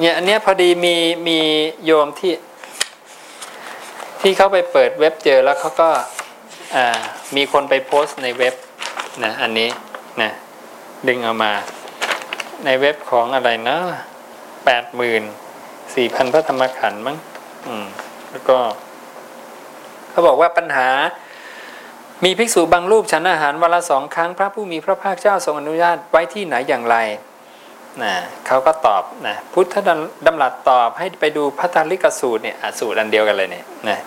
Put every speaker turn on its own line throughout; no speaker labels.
เนี่ยอันเนี้ยพอดีมีมีโยมที่ ที่เขาไปเปิดเว็บเจอแล้วเขาก็อ่ามีคนไปโพสต์ในเว็บนะอันนี้นะดึงเอามา ในเว็บของอะไรนะแปดหมื่นสี่พันพระธรรมขันธ์มั้งอืมแล้วก็เขาบอกว่าปัญหา มีภิกษุบางรูปฉันอาหารวันละสองครั้ง พระผู้มีพระภาคเจ้าทรงอนุญาตไว้ที่ไหนอย่างไร นะเขาก็ตอบนะพุทธดำรัสตอบให้ไปดูพัทธลิกสูตรเนี่ยอสูตรอันเดียวกันเลยเนี่ยนะ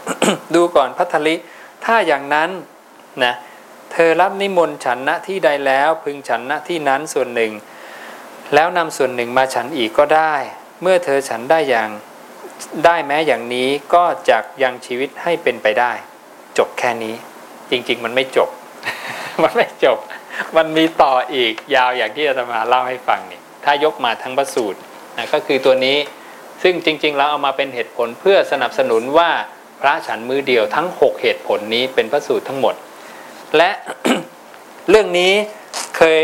ดูก่อนพัทธลิถ้าอย่างนั้นนะเธอรับนิมนต์ฉันณที่ใดแล้วพึงฉันณที่นั้นส่วนหนึ่ง แล้วนำส่วนหนึ่งมาฉันอีกก็ได้ เมื่อเธอฉันได้อย่างได้แม้อย่างนี้ก็จักยังชีวิตให้เป็นไปได้ จบแค่นี้ จริง ๆ มันไม่จบ มันไม่จบ มันมีต่ออีกยาวอย่างที่อาตมาเล่าให้ฟังนี่ ถ้ายกมาทั้งพระสูตรนะก็คือตัวนี้ซึ่งจริงๆแล้วเอามาเป็นเหตุผลเพื่อสนับสนุนว่าพระฉันมือเดียวทั้ง 6 เหตุผลนี้เป็นพระสูตรทั้งหมด และเรื่องนี้เคย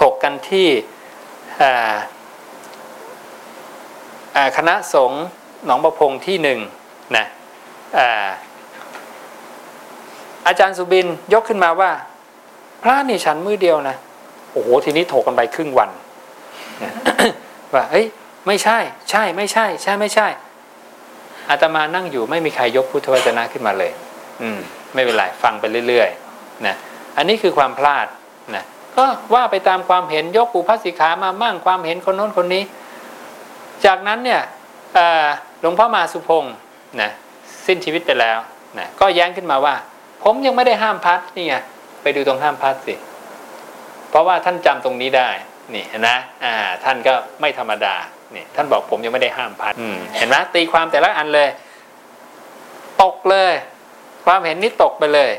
ถกกันที่คณะสงฆ์หนองประพงที่หนึ่งนะอาอาจารย์สุบินยกขึ้นมาว่า พระนี่ฉันมือเดียวนะ โอ้โห ทีนี้ถกกันไปครึ่งวัน ว่าเฮ้ยไม่ใช่ ใช่ไม่ใช่ ใช่ไม่ใช่อาตมานั่งอยู่ไม่มีใครยกพุทธวจนะขึ้นมาเลย อืม ไม่เป็นไรฟังไปเรื่อยๆนะอันนี้คือความพลาดนะก็ว่าไปตามความเห็นยกอุพัสิขามามั่งความเห็นคนโน้นคนนี้ จากนั้นเนี่ยหลวงพ่อมาสุพงศ์นะสิ้นชีวิตไปแล้วนะก็แย้งขึ้นมาว่า ผมยังไม่ได้ห้ามพัดนี่ไงไปดูตรงห้ามพัดสิ เพราะว่าท่านจำตรงนี้ได้ นี่เห็นไหมอ่าท่านก็ไม่ธรรมดานี่ท่านบอกผมยังไม่ได้ห้ามพัดเห็นไหมตีความแต่ละอันเลย ตกเลย ความเห็นนี้ตกไปเลย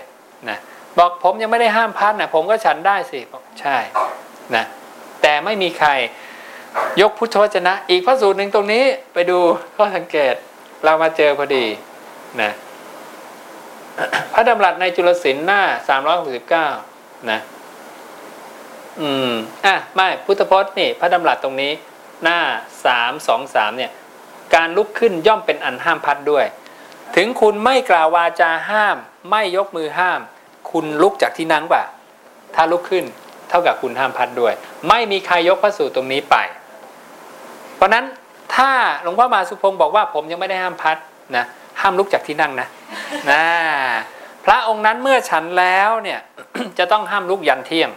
นะบอกผมยังไม่ได้ห้ามพัดนะผมก็ฉันได้สิบอกใช่นะแต่ไม่มีใครยกพุทธวจนะ อีกพระสูตรหนึ่งตรงนี้ไปดูข้อสังเกตเรามาเจอพอดีนะพระดำรัสในจุลศิลป์หน้าสามร้อยหกสิบเก้านะ อืมอะไม่พุทธพจน์นี่พระดำรัสตรงนี้ หน้าสามสองสามเนี่ย การลุกขึ้นย่อมเป็นอันห้ามพัดด้วย ถึงคุณไม่กล่าววาจาห้าม ไม่ยกมือห้าม คุณลุกจากที่นั่งป่ะ ถ้าลุกขึ้นเท่ากับคุณห้ามพัดด้วย ไม่มีใครยกพระสูตรตรงนี้ไป เพราะนั้นถ้าหลวงพ่อมาสุพงศ์บอกว่าผมยังไม่ได้ห้ามพัดนะห้ามลุกจากที่นั่งนะนะพระองค์นั้นเมื่อฉันแล้วเนี่ยจะต้องห้ามลุกยันเที่ยง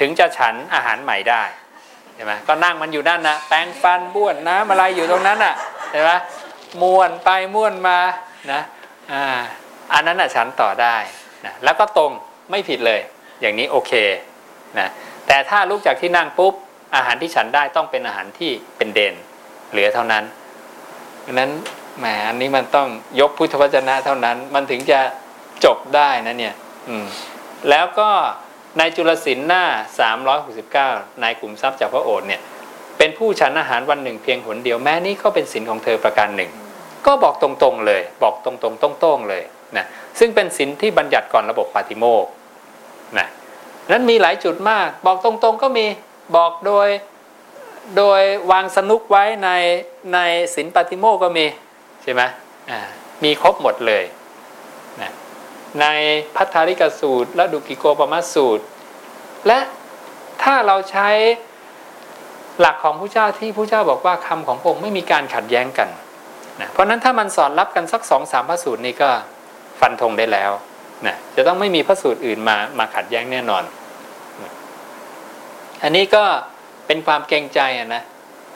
ถึงจะฉันอาหารใหม่ได้เห็นไหมก็นั่งมันอยู่นั่นนะแปรงฟันบ้วนน้ำอะไรอยู่ตรงนั้นอะเห็นไหมม้วนไปม้วนมานะอ่าอันนั้นอะฉันต่อได้นะแล้วก็ตรงไม่ผิดเลย อย่างนี้โอเคนะแต่ถ้าลุกจากที่นั่งปุ๊บอาหารที่ฉันได้ต้องเป็นอาหารที่เป็นเด่นเหลือเท่านั้นดังนั้นแหมอันนี้มันต้องยกพุทธวจนะเท่านั้น มันถึงจะจบได้นะเนี่ย อืมแล้วก็ ในจุลศิลป์หน้า 369 นายกลุ่มทรัพย์จากพระโอษฐ์เนี่ยเป็นผู้ฉันอาหารวันหนึ่งเพียงหนเดียวแม้นี้ก็เป็นศินของเธอประการหนึ่ง ก็บอกตรงๆเลย บอกตรงๆตรงๆเลยนะซึ่งเป็นศินที่บัญญัติก่อนระบบปาติโมกนะนั้นมีหลายจุดมาก บอกตรงๆก็มีบอกโดยโดยวางสนุกไว้ในในศินปาติโมกก็มีใช่ไหมอ่ามีครบหมดเลย ในพัทธาริกสูตร และดุกิโกปมัสสูตร และถ้าเราใช้หลักของผู้เจ้าที่ผู้เจ้าบอกว่าคำของพระองค์ไม่มีการขัดแย้งกันนะเพราะนั้นถ้ามันสอดรับกันสักสองสามพระสูตรนี้ก็ฟันธงได้แล้วนะจะต้องไม่มีพระสูตรอื่นมามาขัดแย้งแน่นอน อันนี้ก็เป็นความเกรงใจนะ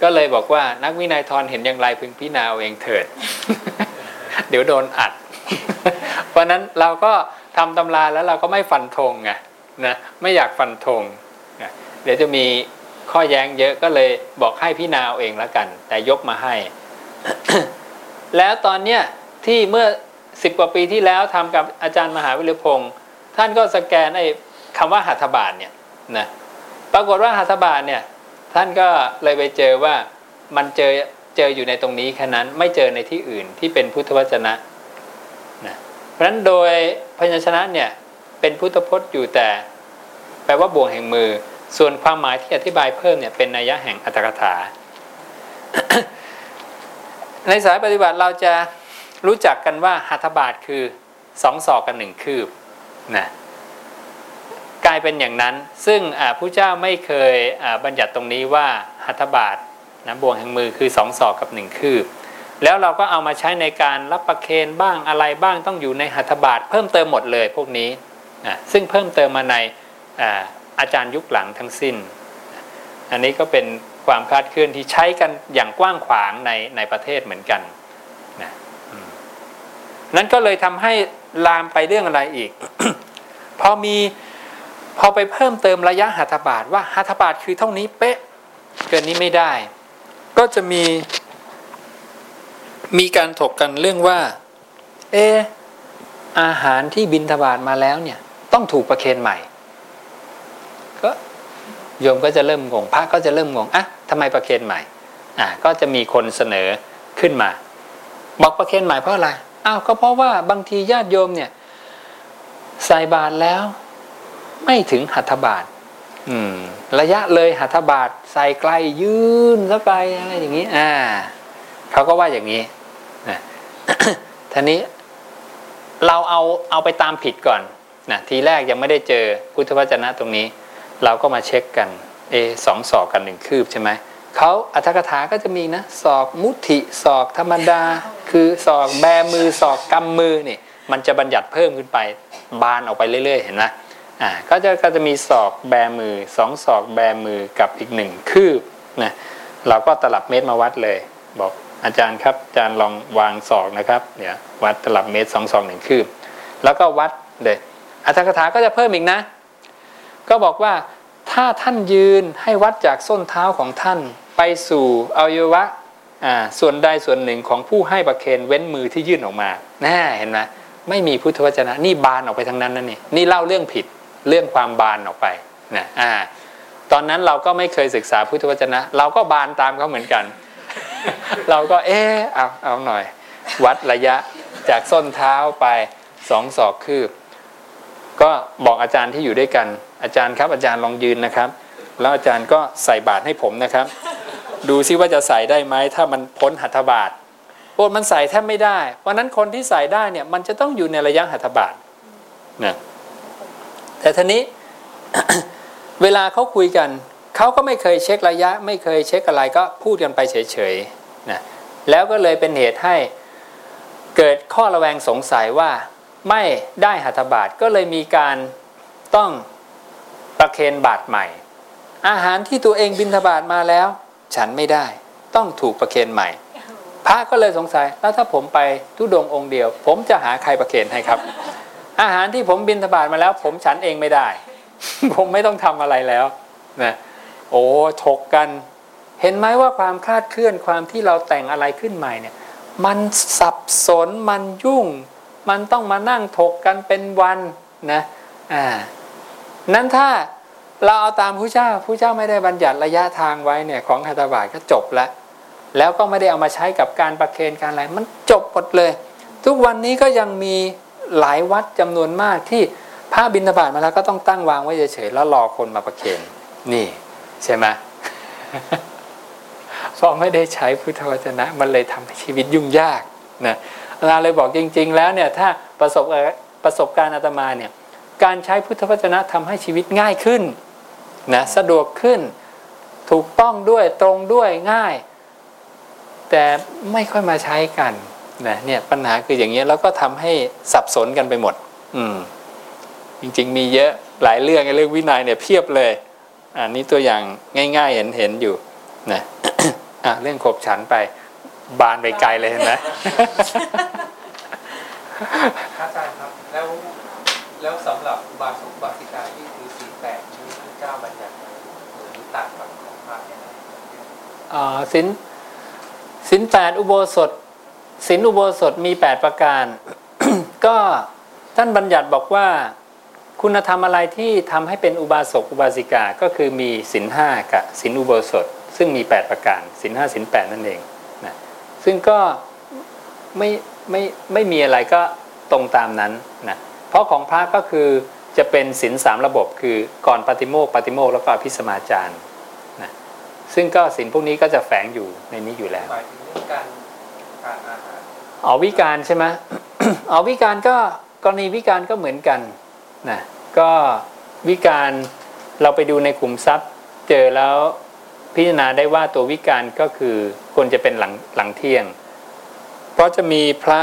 ก็เลยบอกว่านักวินัยทรเห็นอย่างไรพึงพิจารณาเอาเองเถิด เดี๋ยวโดนอัด ราะนั้นเราก็ทำตำราแล้วเราก็ไม่ฟันธงไงนะไม่อยากฟันธงนะเดี๋ยวจะมีข้อแย้งเยอะก็เลยบอกให้พี่นาเอาเองแล้วกัน แต่ยกมาให้ แล้วตอนเนี้ยที่เมื่อสิบกว่าปีที่แล้วทำกับอาจารย์มหาวิรุพงศ์ท่านก็สแกนไอ้คำว่าหัตถบาทเนี่ยนะปรากฏว่าหัตถบาทเนี่ยท่านก็เลยไปเจอว่ามันเจอเจออยู่ในตรงนี้แค่นั้นไม่เจอในที่อื่นที่เป็นพุทธวจนะ เพราะฉะนั้นโดยพยัญชนะเนี่ยเป็นพุทธพจน์อยู่แต่ แปลว่าบ่วงแห่งมือ ส่วนความหมายที่อธิบายเพิ่มเนี่ยเป็นนัยยะแห่งอัตถกถา ในสายปฏิบัติเราจะรู้จักกันว่าหัตถบาทคือสองศอกกันหนึ่งคืบนะกลายเป็นอย่างนั้น ซึ่งผู้เจ้าไม่เคยบัญญัติตรงนี้ว่าหัตถบาทนะบ่วงแห่งมือคือสองศอกกับหนึ่งคืบ แล้วเราก็เอามาใช้ในการรับประเคนบ้างอะไรบ้างต้องอยู่ในหัตถบาทเพิ่มเติมหมดเลยพวกนี้นะซึ่งเพิ่มเติมมาในอาอาจารย์ยุคหลังทั้งสิ้น อันนี้ก็เป็นความคลาดเคลื่อนที่ใช้กันอย่างกว้างขวางในในประเทศเหมือนกันนะนั้นก็เลยทำให้ลามไปเรื่องอะไรอีก พอมีพอไปเพิ่มเติมระยะหัตถบาทว่าหัตถบาทคือเท่านี้เป๊ะ เกินนี้ไม่ได้ ก็จะมี มีการถกกันเรื่องว่า เอออาหารที่บินทบาทมาแล้วเนี่ย ต้องถูกประเคนใหม่ ก็โยมก็จะเริ่มงงพระก็จะเริ่มงงอะทำไมประเคนใหม่ อะก็จะมีคนเสนอขึ้นมา บอกประเคนใหม่เพราะอะไรอ้าวก็เพราะว่าบางทีญาติโยมเนี่ยใส่บาตรแล้ว ไม่ถึงหัตถบาทอืม ระยะเลยหัตถบาทใส่ไกลยืนซะไกลอะไรอย่างนี้ อ่าเขาก็ว่าอย่างนี้ ทีนี้เราเอาเอาไปตามผิดก่อนนะทีแรกยังไม่ได้เจอพุทธวจนะตรงนี้ เราก็มาเช็คกันเอสองศอกกันหนึ่งคืบใช่ไหมเขาอัธกถาก็จะมีนะศอกมุติศอกธรรมดา คือศอกแบมือศอกกำมือนี่มันจะบัญญัติเพิ่มขึ้นไปบานออกไปเรื่อย ๆ เห็นไหมอ่าก็จะก็จะมีศอกแบมือสองศอกแบมือกับอีกหนึ่งคืบนะเราก็ตลับเมตรมาวัดเลย บอก อาจารย์ครับอาจารย์ลองวางศอกนะครับเนี่ยวัดตลับเมตรสองศอกหนึ่งคืบ แล้วก็วัดเลยอัตถกถาก็จะเพิ่มอีกนะ ก็บอกว่าถ้าท่านยืนให้วัดจากส้นเท้าของท่านไปสู่อวัยวะส่วนใดส่วนหนึ่งของผู้ให้ประเคนเว้นมือที่ยื่นออกมาแน่เห็นไหมไม่มีพุทธวจนะ นี่บานออกไปทั้งนั้นนั่นนี่นี่เล่าเรื่องผิดเรื่องความบานออกไปนะอ่าตอนนั้นเราก็ไม่เคยศึกษาพุทธวจนะ เราก็บานตามเขาเหมือนกัน เราก็เออเอาเอาหน่อย วัดระยะจากส้นเท้าไปสองศอกคืบ ก็บอกอาจารย์ที่อยู่ด้วยกัน อาจารย์ครับ อาจารย์ลองยืนนะครับ แล้วอาจารย์ก็ใส่บาตรให้ผมนะครับ ดูซิว่าจะใส่ได้ไหมถ้ามันพ้นหัตถบาทโอ้มันใส่แทบไม่ได้ เพราะนั้นคนที่ใส่ได้เนี่ยมันจะต้องอยู่ในระยะหัตถบาทนะแต่ทีนี้เวลาเขาคุยกัน เขาก็ไม่เคยเช็คระยะ ไม่เคยเช็คอะไรก็พูดกันไปเฉยๆนะแล้วก็เลยเป็นเหตุให้เกิดข้อระแวงสงสัยว่าไม่ได้หัตถบาทก็เลยมีการต้องประเคนบาทใหม่ อาหารที่ตัวเองบินทบาทมาแล้ว ฉันไม่ได้ต้องถูกประเคนใหม่ พระก็เลยสงสัยแล้วถ้าผมไปทุดงองค์เดียว ผมจะหาใครประเคนให้ครับ อาหารที่ผมบินทบาทมาแล้ว ผมฉันเองไม่ได้ ผมไม่ต้องทำอะไรแล้วนะ โอ้ถกกัน เห็นไหมว่าความคลาดเคลื่อนความที่เราแต่งอะไรขึ้นใหม่เนี่ย มันสับสนมันยุ่ง มันต้องมานั่งถกกันเป็นวันนะอ่านั้นถ้าเราเอาตามผู้เจ้าผู้เจ้าไม่ได้บัญญัติระยะทางไว้เนี่ยของคาตาบาทก็จบแล้วแล้วก็ไม่ได้เอามาใช้กับการประเคนการอะไรมันจบหมดเลย ทุกวันนี้ก็ยังมีหลายวัดจำนวนมากที่ผ้าบินทบาทมาแล้วก็ต้องตั้งวางไว้เฉยๆแล้วรอคนมาประเคนนี่ ใช่ไหมเพราะไม่ได้ใช้พุทธวจนะ มันเลยทำให้ชีวิตยุ่งยากนะอาจารย์เลยบอกจริง ๆ แล้วเนี่ยถ้าประสบประสบการณ์อาตมาเนี่ยการใช้พุทธวจนะทำให้ชีวิตง่ายขึ้นนะสะดวกขึ้นถูกต้องด้วยตรงด้วยง่าย แต่ไม่ค่อยมาใช้กันนะเนี่ยปัญหาคืออย่างเงี้ยแล้วก็ทำให้สับสนกันไปหมด อืมจริง ๆ มีเยอะหลายเรื่องเรื่องวินัยเนี่ยเพียบเลย อันนี้ตัวอย่างง่าย ๆ เห็นเห็นอยู่นะอะเรื่องขบฉันไป บานไปไกลเลยเห็นไหม
อาจารย์ครับแล้วแล้วสำหรับบาสุบาสิกาที่คือสีแปดที่พระเจ้าบัญญัติไว้หรือต่างกับของพระยังไง
อ๋อสินสินแปดอุโบสถสินอุโบสถมี8ประการ ก็ท่านบัญญัติบอกว่า คุณธรรมอะไรที่ทำให้เป็นอุบาสกอุบาสิกาก็คือมีสินห้ากับสินอุโบสถ ซึ่งมี 8 ประการสินห้าสินแปดนั่นเองนะซึ่งก็ไม่ไม่ไม่มีอะไรก็ตรงตามนั้นนะเพราะของพระก็คือจะเป็นสินสามระบบคือก่อนปฏิโมกปฏิโมกแล้วก็พิสมาจารนะซึ่งก็สินพวกนี้ก็จะแฝงอยู่ในนี้อยู่แล้ว
หมายถึงเรื่องการการอาหาร
อ๋อวิการใช่ไหมอ๋อวิการก็กรณีวิการก็เหมือนกัน นะก็วิการเราไปดูในขุมทรัพย์ เจอแล้วพิจารณาได้ว่าตัววิการก็คือควรจะเป็นหลังหลังเที่ยง เพราะจะมีพระ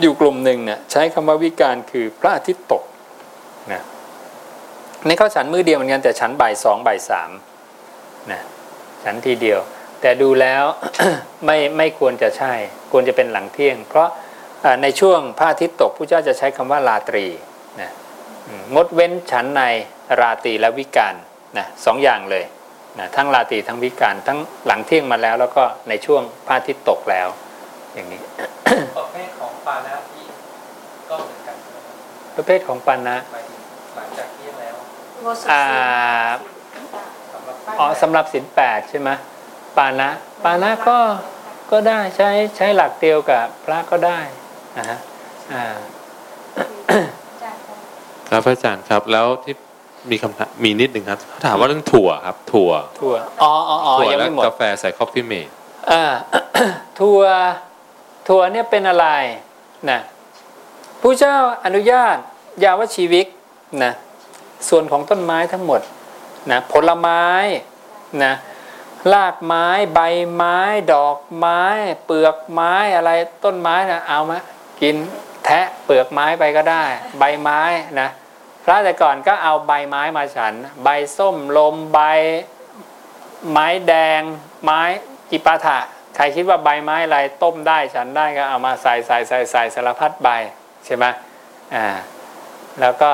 อยู่กลุ่มหนึ่งเนี่ยใช้คำว่าวิการคือพระอาทิตย์ตกนะในข้าวฉันมือเดียวเหมือนกันแต่ฉันบ่ายสองบ่ายสามนะฉันทีเดียว แต่ดูแล้วไม่ไม่ควรจะใช่ ควรจะเป็นหลังเที่ยง เพราะในช่วงพระอาทิตย์ตกผู้เจ้าจะใช้คำว่าราตรี งดเว้นฉันในราตรีและวิการนะสองอย่างเลยนะทั้งราตรีทั้งวิการทั้งหลังเที่ยงมาแล้ว แล้วก็ในช่วงพระอาทิตย์ตกแล้ว อย่างนี้
ประเภทของปานะที่ก็เหมือนกันใช่ไหมครับ
ประเภทของปันนะ
หมายถึงหลังจากเที่ยงแล้ว
อ่า
สำหรับ
อ๋อสำหรับสินแปดใช่ไหมปานะปานะก็ก็ได้ใช้ใช้หลักเดียวกับพระก็ได้นะฮะอ่า
ครับพระอาจารย์ครับแล้วที่มีคำถามมีนิดหนึ่งครับเขาถามว่าเรื่องถั่วครับ ถั่ว
ถั่วอ๋ออ๋ออ๋อ
ถั่ว
ยัง
และ
ไม่หมด
กาแฟใส่ Coffee Mate
อ่าถั่วถั่วเนี่ยเป็นอะไรนะพุทธเจ้าอนุญาตยาวชีวิกนะส่วนของต้นไม้ทั้งหมดนะผลไม้นะรากไม้ใบไม้ ดอกไม้ เปลือกไม้อะไรต้นไม้นะเอามากินแทะเปลือกไม้ไปก็ได้ ใบไม้นะพ ระแต่ก่อนก็เอาใบไม้มาฉัน ใบส้มลมใบไม้แดง ไม้กิปาถะ ใครคิดว่าใบไม้อะไรต้มได้ฉันได้ก็เอามาใส่ใส่ใส่ใส่สารพัดใบใช่ไหมอ่าแล้วก็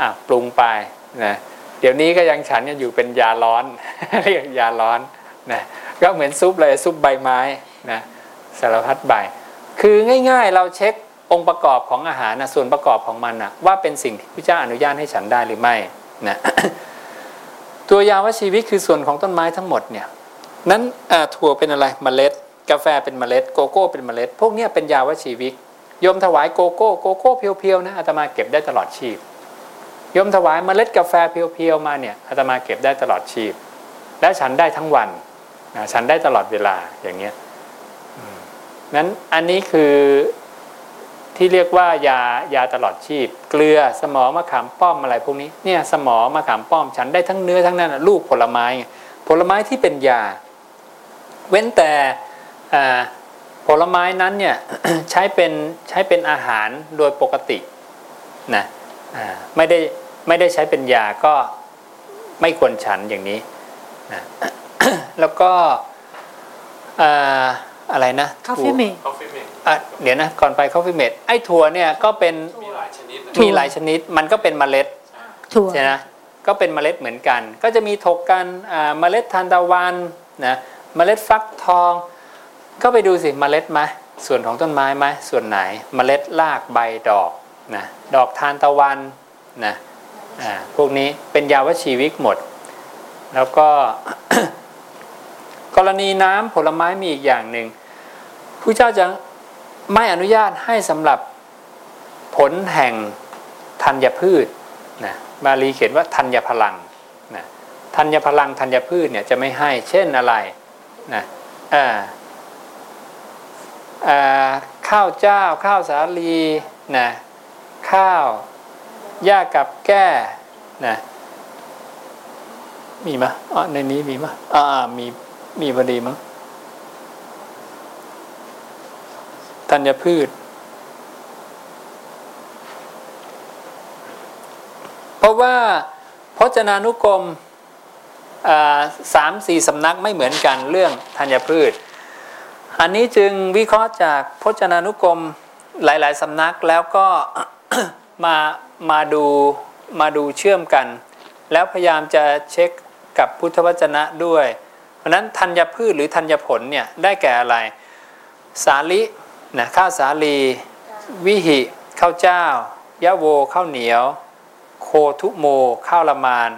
อะปรุงไปนะเดี๋ยวนี้ก็ยังฉันกันอยู่เป็นยาร้อนเรียกยาร้อนนะก็เหมือนซุปเลยซุปใบไม้นะสารพัดใบ คือง่ายๆเราเช็ค องค์ประกอบของอาหารนะส่วนประกอบของมันนะว่าเป็นสิ่งที่พระเจ้าอนุญาตให้ฉันได้หรือไม่นะตัวยาวชีวิตคือส่วนของต้นไม้ทั้งหมดเนี่ยนั้นถั่วเป็นอะไรเมล็ด กาแฟเป็นเมล็ด โกโก้เป็นเมล็ด พวกนี้เป็นยาวชีวิตโยมถวายโกโก้โกโก้เพียวๆนะอาตมาเก็บได้ตลอดชีพโยมถวายเมล็ดกาแฟเพียวๆมาเนี่ยอาตมาเก็บได้ตลอดชีพ และฉันได้ทั้งวันนะฉันได้ตลอดเวลาอย่างเงี้ยนั้นอันนี้คือ ที่เรียกว่ายายาตลอดชีพ เกลือสมอมะขามป้อมอะไรพวกนี้เนี่ยสมอมะขามป้อมฉันได้ทั้งเนื้อทั้งนั้นน่ะลูกผลไม้ไงผลไม้ที่เป็นยา เว้นแต่อ่าผลไม้นั้นเนี่ยใช้เป็นใช้เป็นอาหารโดยปกตินะอ่าไม่ได้ไม่ได้ใช้เป็นยาก็ไม่ควรฉันอย่างนี้นะแล้วก็อ่าอะไรนะ
Coffee
ถั่ว
mate
Coffee Mate
อะเดี๋ยวนะก่อนไป Coffee Mate ไอ้ถั่วเนี่ยก็เป็น
มีหลายชนิด
ถั่ว
มีหลายชนิดมันก็เป็นเมล็ด
ถั่ว
ใช่ไหมก็เป็นเมล็ดเหมือนกัน ก็จะมีถกกันอ่าเมล็ดทานตะวันนะเมล็ดฟักทอง ก็ไปดูสิเมล็ดไหมส่วนของต้นไม้ไหมส่วนไหนเมล็ดรากใบดอกนะดอกทานตะวันนะอ่าพวกนี้เป็นยาวชีวิกหมด แล้วก็กรณีน้ำผลไม้มีอีกอย่างหนึ่งผู้เจ้าจะ ไม่อนุญาตให้สำหรับผลแห่งธัญพืชนะบาลีเขียนว่าธัญพลังนะธัญพลังธัญพืชเนี่ยจะไม่ให้เช่นอะไรนะอ่าอ่าข้าวเจ้า ข้าวสาลีนะข้าวหญ้ากับแก้นะมีมะอ๋อในนี้มีมะอ่ามีมีพอดีมั้ง ธัญพืช เพราะว่าพจนานุกรมสามสี่สำนักไม่เหมือนกันเรื่องธัญพืช อันนี้จึงวิเคราะห์จากพจนานุกรมหลาย ๆสำนักแล้วก็มามาดูมาดูเชื่อมกัน แล้วพยายามจะเช็คกับพุทธวจนะด้วย เพราะฉะนั้นธัญพืชหรือธัญผลเนี่ยได้แก่อะไร สาลิ นะข้าวสาลี วิหิข้าวเจ้ายะโวข้าวเหนียว โคทุโมข้าวละมาน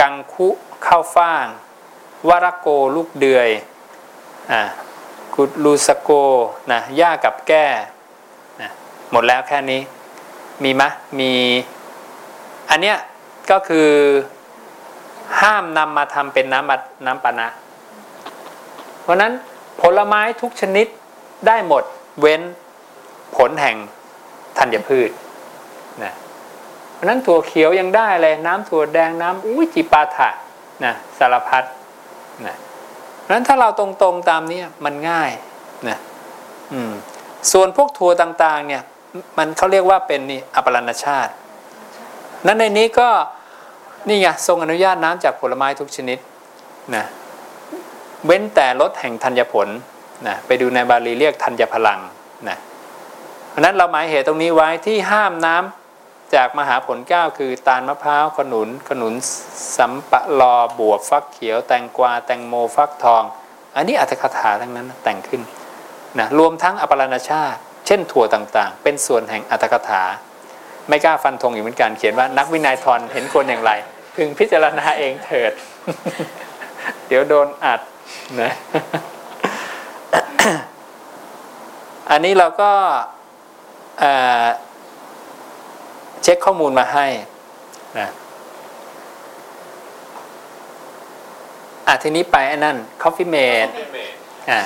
กังคุข้าวฟ่าง วรโกลูกเดือยอ่ากุดลูสโกนะหญ้ากับแก้นะหมดแล้วแค่นี้ มีไหมมี อันเนี้ยก็คือห้ามนำมาทำเป็นน้ำน้ำปานะ เพราะนั้นผลไม้ทุกชนิด ได้หมดเว้นผลแห่งธัญพืชนะเพราะนั้นถั่วเขียวยังได้เลย น้ำถั่วแดงน้ำอุ้ยจิปาถะนะสารพัดนะเพราะฉะนั้นถ้าเราตรงๆตามนี้มันง่ายนะอืมส่วนพวกถั่วต่างๆเนี่ยมันเขาเรียกว่าเป็นนี่อปรณชาติ นั้นในนี้ก็นี่ไงทรงอนุญาตน้ำจากผลไม้ทุกชนิดนะเว้นแต่ลดแห่งธัญผล นะไปดูในบาลีเรียกธัญพลังนะเพราะนั้นเราหมายเหตุตรงนี้ไว้ที่ห้ามน้ำจากมหาผลเก้าคือตาลมะพร้าวขนุนขนุนสัมปะลอบวบฟักเขียว แตงกวาแตงโมฟักทอง อันนี้อัตถกถาทั้งนั้นแต่งขึ้นนะรวมทั้งอปรณชาติ เช่นถั่วต่างๆ เป็นส่วนแห่งอัตถกถา ไม่กล้าฟันธงอีกเหมือนกันเขียนว่านักวินัยทรเห็นควรอย่างไร พึงพิจารณาเองเถิด เดี๋ยวโดนอัดนะ อันนี้เราก็เอ่อเช็คข้อมูลมาให้นะอะทีนี้ไปไอ้นั่น Coffee Mate อ่า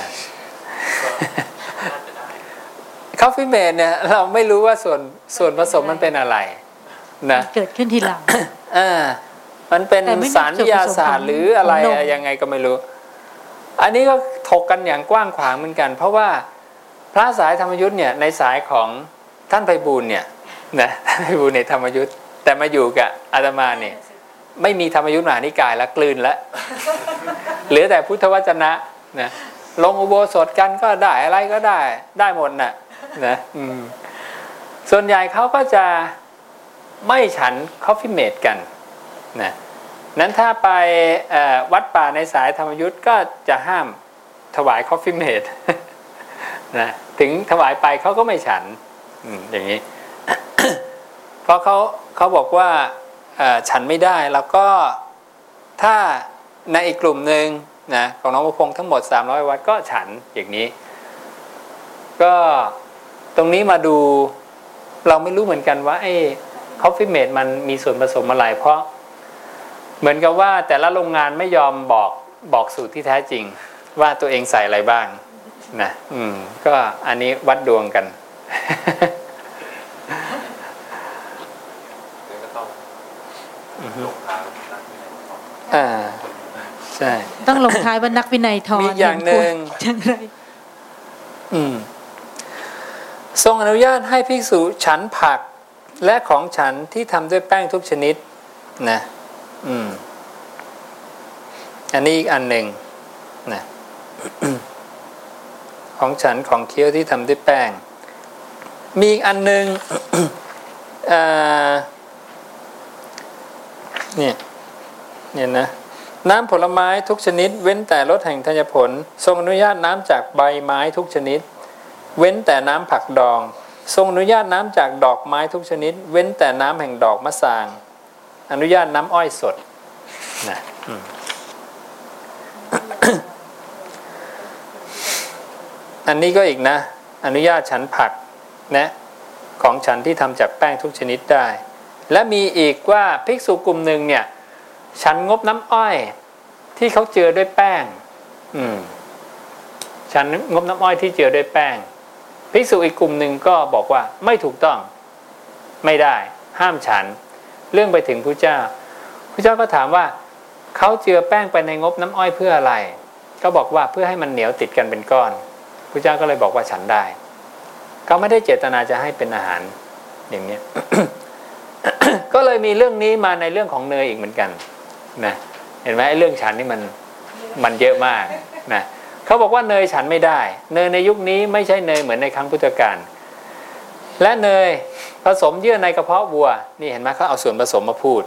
Coffee Mate เนี่ย เราไม่รู้ว่าส่วนส่วนผสมมันเป็นอะไร นะ
เกิดขึ้นทีหลัง
อ่ามันเป็น
แต่ไม่มี
สารวิทยาศาสตร์
ส่วนผสมของ
หรืออะไร
ของนม
อะยังไงก็ไม่รู้ อันนี้ก็ถกกันอย่างกว้างขวางเหมือนกัน เพราะว่า พระสายธรรมยุทธ์เนี่ยในสายของท่านไพบูลเนี่ยนะท่านไพบูลในธรรมยุทธ์แต่มาอยู่กับอาตมาเนี่ยไม่มีธรรมยุทธ์มหานิกายแล้วกลืนแล้วเหลือแต่พุทธวจนะนะลงอุโบสถกันก็ได้อะไรก็ได้ได้หมดน่ะนะอืมส่วนใหญ่เขาก็จะไม่ฉัน Coffee-mate กันนะนั้นถ้าไปวัดป่าในสายธรรมยุทธ์ก็จะห้ามถวาย Coffee-mate นะถึงถวายไปเขาก็ไม่ฉันอย่างนี้ เพราะเขาเขาบอกว่าฉันไม่ได้แล้วก็ถ้าในอีกกลุ่มหนึ่งนะของน้องประพงษ์ทั้งหมด 300 วัดก็ฉันอย่างนี้ ก็ตรงนี้มาดูเราไม่รู้เหมือนกันว่าไอ้ Coffee-mate มันมีส่วนผสมอะไรเพราะ เหมือนกับว่าแต่ละโรงงานไม่ยอมบอกบอกสูตรที่แท้จริง ว่าตัวเองใส่อะไรบ้าง นะอืม ก็อันนี้วัดดวงกัน
ก็ต้องลงทางนักวินัยทร
อ่าใช่
ต้องลงท้ายว่านักวินัยทร
มีอย่างหนึ่ง
เห็นควรอย่างไร
อืมทรงอนุญาตให้ภิกษุฉันผักและของฉันที่ทำด้วยแป้งทุกชนิด นะ อืม อันนี้อีกอันหนึ่งนะ ของฉันของเคี้ยวที่ทำด้วยแป้ง มีอีกอันหนึ่งเนี่ยเนี่ยนะน้ำผลไม้ทุกชนิด เว้นแต่รสแห่งธัญผล ทรงอนุญาตน้ำจากใบไม้ทุกชนิด เว้นแต่น้ำผักดอง ทรงอนุญาตน้ำจากดอกไม้ทุกชนิด เว้นแต่น้ำแห่งดอกมะสาง อนุญาตน้ำอ้อยสดนะ อันนี้ก็อีกนะ อนุญาตฉันผักนะของฉันที่ทำจากแป้งทุกชนิดได้ และมีอีกว่าภิกษุกลุ่มหนึ่งเนี่ย ฉันงบน้ำอ้อย ที่เขาเจือด้วยแป้ง อืม ฉันงบน้ำอ้อยที่เจือด้วยแป้งภิกษุอีกกลุ่มหนึ่งก็บอกว่าไม่ถูกต้อง ไม่ได้ ห้ามฉัน เรื่องไปถึงพระเจ้าพระเจ้าก็ถามว่าเขาเจือแป้งไปในงบน้ำอ้อยเพื่ออะไร ก็บอกว่าเพื่อให้มันเหนียวติดกันเป็นก้อน พระเจ้าก็เลยบอกว่าฉันได้เขาไม่ได้เจตนาจะให้เป็นอาหารอย่างเนี้ยก็เลยมีเรื่องนี้มาในเรื่องของเนยอีกเหมือนกันนะเห็นไหมไอ้เรื่องฉันนี่มันมันเยอะมากนะเขาบอกว่าเนยฉันไม่ได้ เนยในยุคนี้ไม่ใช่เนยเหมือนในครั้งพุทธกาลและเนยผสมเยื่อในกระเพาะวัวนี่เห็นไหมเขาเอาส่วนผสมมาพูด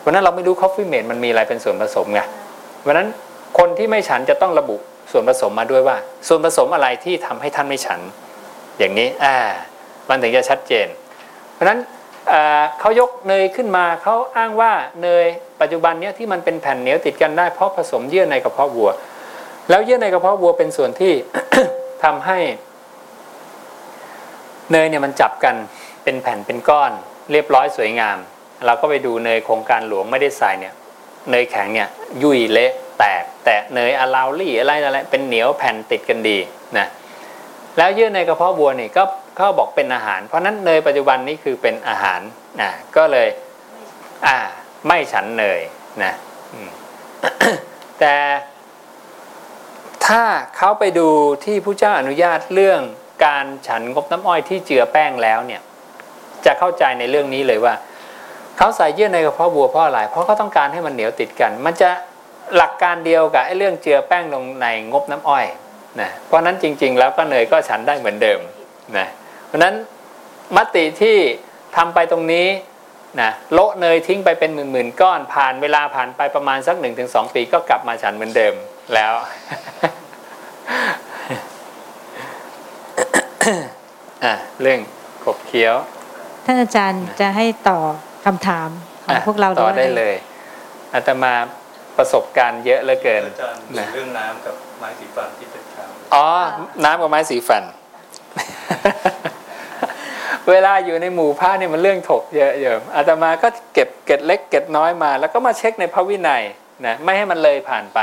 เพราะนั้นเราไม่รู้คอฟฟี่เมดมันมีอะไรเป็นส่วนผสมไงเพราะนั้นคนที่ไม่ฉันจะต้องระบุ ส่วนผสมมาด้วยว่า ส่วนผสมอะไรที่ทำให้ท่านไม่ฉัน อย่างนี้อ่ามันถึงจะชัดเจน เพราะฉะนั้นเขายกเนยขึ้นมาเขาอ้างว่าเนยปัจจุบันเนี้ยที่มันเป็นแผ่นเหนียวติดกันได้เพราะผสมเยื่อในกระเพาะวัว แล้วเยื่อในกระเพาะวัวเป็นส่วนที่ทำให้เนยเนี่ยมันจับกันเป็นแผ่นเป็นก้อน เรียบร้อยสวยงาม เราก็ไปดูเนยโครงการหลวงไม่ได้ใส่เนี่ยเนยแข็งเนี่ยยุ่ยเละ แตก แต่เนยอะลาวลี่อะไรอะไรเป็นเหนียวแผ่นติดกันดีนะแล้วเยื่อในกระเพาะวัวนี่ก็เขาบอกเป็นอาหาร เพราะนั้นเนยปัจจุบันนี้คือเป็นอาหารนะก็เลยอ่าไม่ฉันเนยนะแต่ถ้าเขาไปดูที่ผู้เจ้าอนุญาตเรื่องการฉันงบน้ำอ้อยที่เจือแป้งแล้วเนี่ยจะเข้าใจในเรื่องนี้เลยว่าเขาใส่เยื่อในกระเพาะวัวเพราะอะไรเพราะเขาต้องการให้มันเหนียวติดกัน มันจะ หลักการเดียวกับไอ้เรื่องเจือแป้งลงในงบน้ำอ้อยนะเพราะฉะนั้นจริง ๆ แล้วก็เนยก็ฉันได้เหมือนเดิมนะเพราะฉะนั้นมติที่ทำไปตรงนี้นะโละเนยทิ้งไปเป็นหมื่นๆก้อนผ่านเวลาผ่านไปประมาณสัก 1-2 ปีก็กลับมาฉันเหมือนเดิมแล้วอะเรื่องขบเคี้ยว
ท่านอาจารย์จะให้ต่อคำถามของพวกเรา
ต่อ
ด้วย
ได้เลยอาตมา ประสบการณ์เยอะเหลือเกิน
อาจารย์
นะ
เรื่องน้ำกับไม้สีฟันที่เป็นข่าว
อ๋อ น้ำกับไม้สีฟัน เวลาอยู่ในหมู่พระเนี่ยมันเรื่องถกเยอะเยอะอาตมาก็เก็บเกร็ดเล็กเกร็ดน้อยมา แล้วก็มาเช็คในพระวินัยนะไม่ให้มันเลยผ่านไป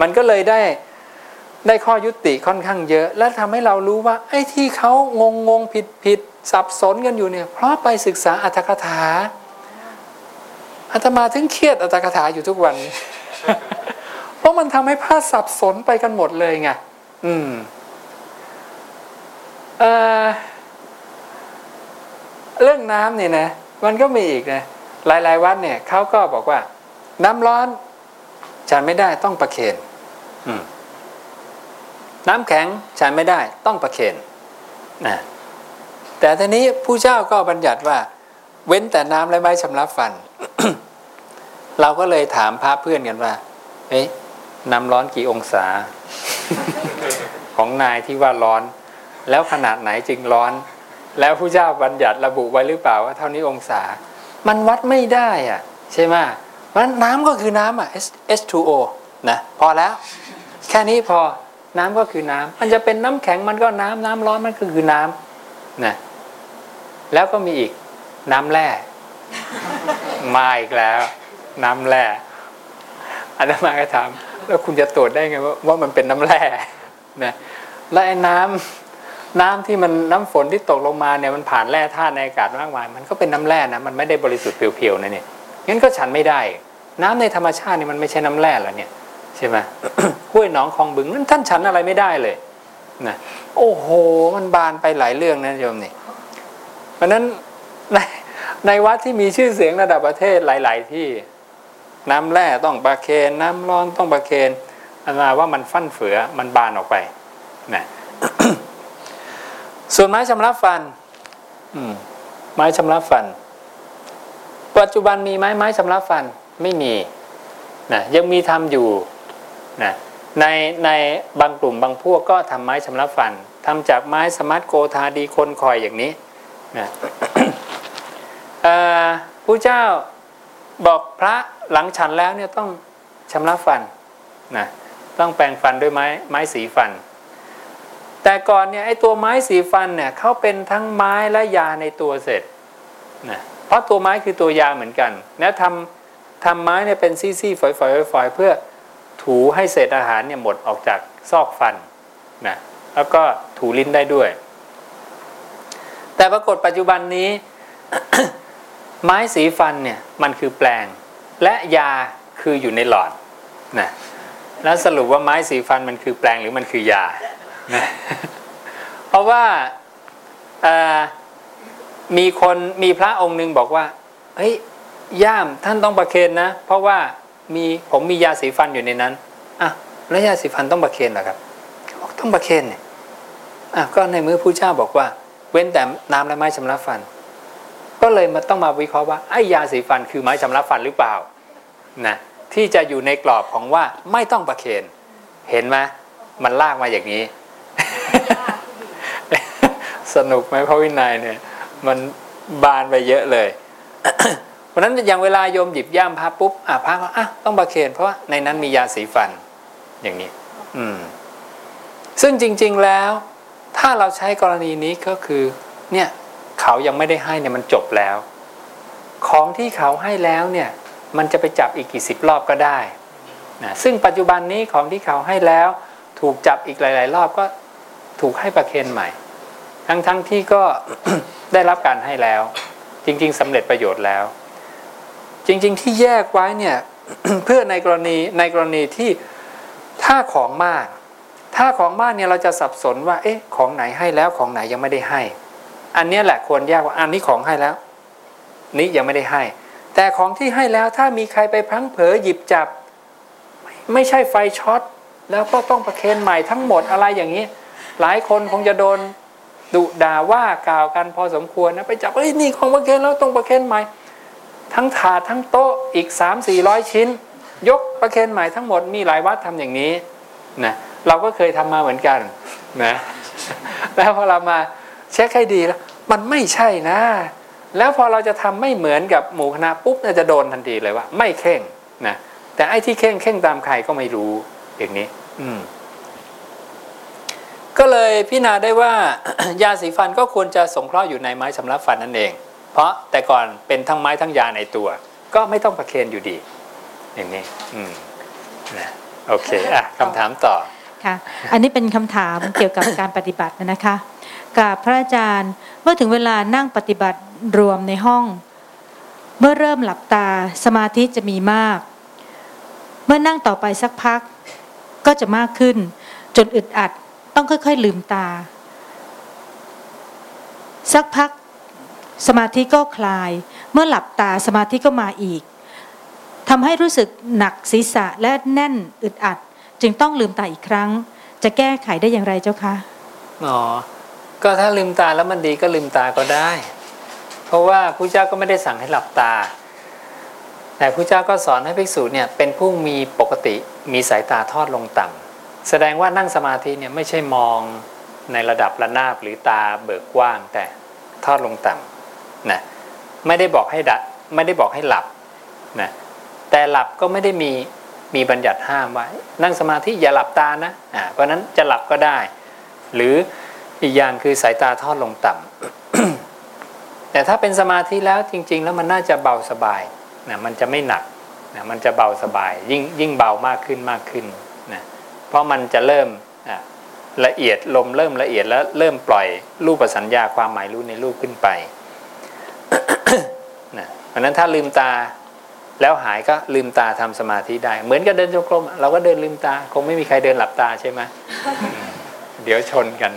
มันก็เลยได้ได้ข้อยุติค่อนข้างเยอะ และทำให้เรารู้ว่า ไอ้ที่เขางงงงผิดผิดสับสนกันอยู่เนี่ย เพราะไปศึกษาอัตถกถา อาตมาถึงเครียดอัตกถาอยู่ทุกวัน เพราะมันทำให้พระสับสนไปกันหมดเลยไงอืมเออเรื่องน้ำเนี่ยนะ มันก็มีอีกนะ หลาย ๆ วัดเนี่ยเขาก็บอกว่า น้ำร้อนฉันไม่ได้ต้องประเคนน้ำแข็งฉันไม่ได้ต้องประเคนนะแต่ทีนี้ผู้เจ้าก็บัญญัติว่า เว้นแต่น้ำและไม้ชำระฟัน เราก็เลยถามพระเพื่อนกันว่า เอ๊ะน้ำร้อนกี่องศา ของนายที่ว่าร้อน แล้วขนาดไหนจึงร้อน แล้วผู้เจ้าบัญญัติระบุไว้หรือเปล่าว่าเท่านี้องศา มันวัดไม่ได้อะ ใช่ไหมเพราะฉะนั้นน้ำก็คือน้ำอะ H H2O นะพอแล้ว แค่นี้พอน้ำก็คือน้ำมันจะเป็นน้ำแข็งมันก็น้ำน้ำร้อนมันก็คือน้ำนะแล้วก็มีอีกน้ำแร่มาอีกแล้ว น้ำแร่อาตมาก็ถาม แล้วคุณจะตรวจได้ไงว่าว่ามันเป็นน้ำแร่นะและไอ้น้ำน้ำที่มันน้ำฝนที่ตกลงมาเนี่ยมันผ่านแร่ธาตุในอากาศมากมายมันก็เป็นน้ำแร่นะมันไม่ได้บริสุทธิ์เพียวๆนะเนี่ยงั้นก็ฉันไม่ได้ น้ำในธรรมชาตินี่มันไม่ใช่น้ำแร่แล้วเนี่ยใช่ไหมห้วยหนองคลองบึงนั่นท่านฉันอะไรไม่ได้เลยนะโอ้โห มันบานไปหลายเรื่องนะโยมนี่เพราะนั้นในในวัดที่มีชื่อเสียงระดับประเทศหลาย ๆ ที่ น้ำแร่ต้องประเคนน้ำร้อนต้องประเคนอันนาว่ามันฟั่นเฟือมันบานออกไปนะส่วนไม้ชำระฟันอืมไม้ชำระฟัน ปัจจุบันมีไหมไม้ชำระฟันไม่มีนะยังมีทำอยู่นะในในบางกลุ่มบางพวกก็ทำไม้ชำระฟันทำจากไม้สมัตโกธาดีคนคอยอย่างนี้นะผู้เจ้า บอกพระหลังฉันแล้วเนี่ยต้องชำระฟันนะต้องแปรงฟันด้วยไม้ไม้สีฟัน แต่ก่อนเนี่ยไอ้ตัวไม้สีฟันเนี่ยเขาเป็นทั้งไม้และยาในตัวเสร็จนะเพราะตัวไม้คือตัวยาเหมือนกันแล้วทำทำไม้เนี่ยเป็นซี่ๆฝอยๆฝอยๆเพื่อถูให้เศษอาหารเนี่ยหมดออกจากซอกฟันนะแล้วก็ถูลิ้นได้ด้วย แต่ปรากฏปัจจุบันนี้ ไม้สีฟันเนี่ยมันคือแปลง และยาคืออยู่ในหลอดนะแล้วสรุปว่าไม้สีฟันมันคือแปลงหรือมันคือยานะเพราะว่ามีคนมีพระองค์หนึ่งบอกว่าเฮ้ยย่ามท่านต้องประเคนนะ เพราะว่ามีผมมียาสีฟันอยู่ในนั้นอะแล้วยาสีฟันต้องประเคนเหรอครับบอกต้องประเคนเนี่ยอะก็ในมือผู้เจ้าบอกว่า เว้นแต่น้ำและไม้ชำระฟัน ก็เลยมาต้องมาวิเคราะห์ว่าไอ้ยาสีฟันคือไม้ชำระฟันหรือเปล่านะที่จะอยู่ในกรอบของว่าไม่ต้องประเคนเห็นไหมมันลากมาอย่างนี้ สนุกไหมพระวินัยเนี่ย มันบานไปเยอะเลยเพราะนั้นอย่างเวลาโยมหยิบย่ามพระปุ๊บอะพระก็อะต้องประเคนเพราะว่าในนั้นมียาสีฟันอย่างนี้ อืม ซึ่งจริง ๆแล้ว ถ้าเราใช้กรณีนี้ก็คือ เนี่ย เขายังไม่ได้ให้เนี่ยมันจบแล้ว ของที่เขาให้แล้วเนี่ยมันจะไปจับอีกกี่สิบรอบก็ได้นะซึ่งปัจจุบันนี้ของที่เขาให้แล้ว ถูกจับอีกหลาย ๆ รอบก็ถูกให้ประเคนใหม่ ทั้งทั้งที่ก็ได้รับการให้แล้ว จริง ๆสำเร็จประโยชน์แล้ว จริง ๆ ที่แยกไว้เนี่ยเพื่อในกรณีในกรณีที่ถ้าของมาก ถ้าของมากเนี่ยเราจะสับสนว่า เอ๊ะ ของไหนให้แล้วของไหนยังไม่ได้ให้ อันนี้แหละควรแยกว่าอันนี้ของให้แล้ว นี้ยังไม่ได้ให้ แต่ของที่ให้แล้วถ้ามีใครไปพังเผลอหยิบจับ ไม่ใช่ไฟช็อตแล้วก็ต้องประเคนใหม่ทั้งหมดอะไรอย่างนี้ หลายคนคงจะโดนดุด่าว่ากล่าวกันพอสมควรนะไปจับเอ้ยนี่ของประเคนแล้วต้องประเคนใหม่ ทั้งถาดทั้งโต๊ะอีก 3 4 0 0 ชิ้น ยกประเคนใหม่ทั้งหมดมีหลายวัดทำอย่างนี้นะเราก็เคยทำมาเหมือนกันนะแล้วพอเรามาเช็คให้ดีแล้ว มันไม่ใช่นะ แล้วพอเราจะทำไม่เหมือนกับหมู่คณะปุ๊บน่าจะโดนทันทีเลยว่า ไม่เข่งนะแต่ไอ้ที่เข่งเข่งตามใครก็ไม่รู้อย่างนี้ อืม ก็เลยพิจารณาได้ว่ายาสีฟันก็ควรจะสงเคราะห์อยู่ในไม้สำรับฟันนั่นเอง เพราะแต่ก่อนเป็นทั้งไม้ทั้งยาในตัว ก็ไม่ต้องประเคนอยู่ดี อย่างนี้ อืมนะโอเคอะคำถามต่อ
ค่ะ อันนี้เป็นคำถามเกี่ยวกับการปฏิบัตินะคะกับพระอาจารย์ เมื่อถึงเวลานั่งปฏิบัติรวมในห้อง เมื่อเริ่มหลับตาสมาธิจะมีมาก เมื่อนั่งต่อไปสักพัก ก็จะมากขึ้น จนอึดอัดต้องค่อย ๆ ลืมตา สักพักสมาธิก็คลาย เมื่อหลับตาสมาธิก็มาอีกทำให้รู้สึกหนักศีรษะและแน่นอึดอัด จึงต้องลืมตาอีกครั้ง จะแก้ไขได้อย่างไรเจ้าคะ
อ๋อ ก็ถ้าลืมตาแล้วมันดีก็ลืมตาก็ได้ เพราะว่าพระเจ้าก็ไม่ได้สั่งให้หลับตา แต่พระเจ้าก็สอนให้ภิกษุเนี่ยเป็นผู้มีปกติมีสายตาทอดลงต่ำแสดงว่านั่งสมาธิเนี่ยไม่ใช่มองในระดับระนาบหรือตาเบิกกว้างแต่ทอดลงต่ำนะไม่ได้บอกให้ดัไม่ได้บอกให้หลับนะแต่หลับก็ไม่ได้มีมีบัญญัติห้ามไว้ นั่งสมาธิอย่าหลับตานะอ่าเพราะฉะนั้นจะหลับก็ได้ หรือ อีกอย่างคือสายตาทอดลงต่ำแต่ถ้าเป็นสมาธิแล้วจริง ๆ แล้วมันน่าจะเบาสบายนะมันจะไม่หนักนะมันจะเบาสบาย ยิ่งยิ่งเบามากขึ้นมากขึ้นนะเพราะมันจะเริ่มอะละเอียดลมเริ่มละเอียดแล้วเริ่มปล่อยรูปสัญญาความหมายรู้ในรูปขึ้นไปนะเพราะฉะนั้นถ้าลืมตาแล้วหายก็ลืมตาทำสมาธิได้ เหมือนกับเดินจงกรมเราก็เดินลืมตา คงไม่มีใครเดินหลับตาใช่ไหมเดี๋ยวชนกัน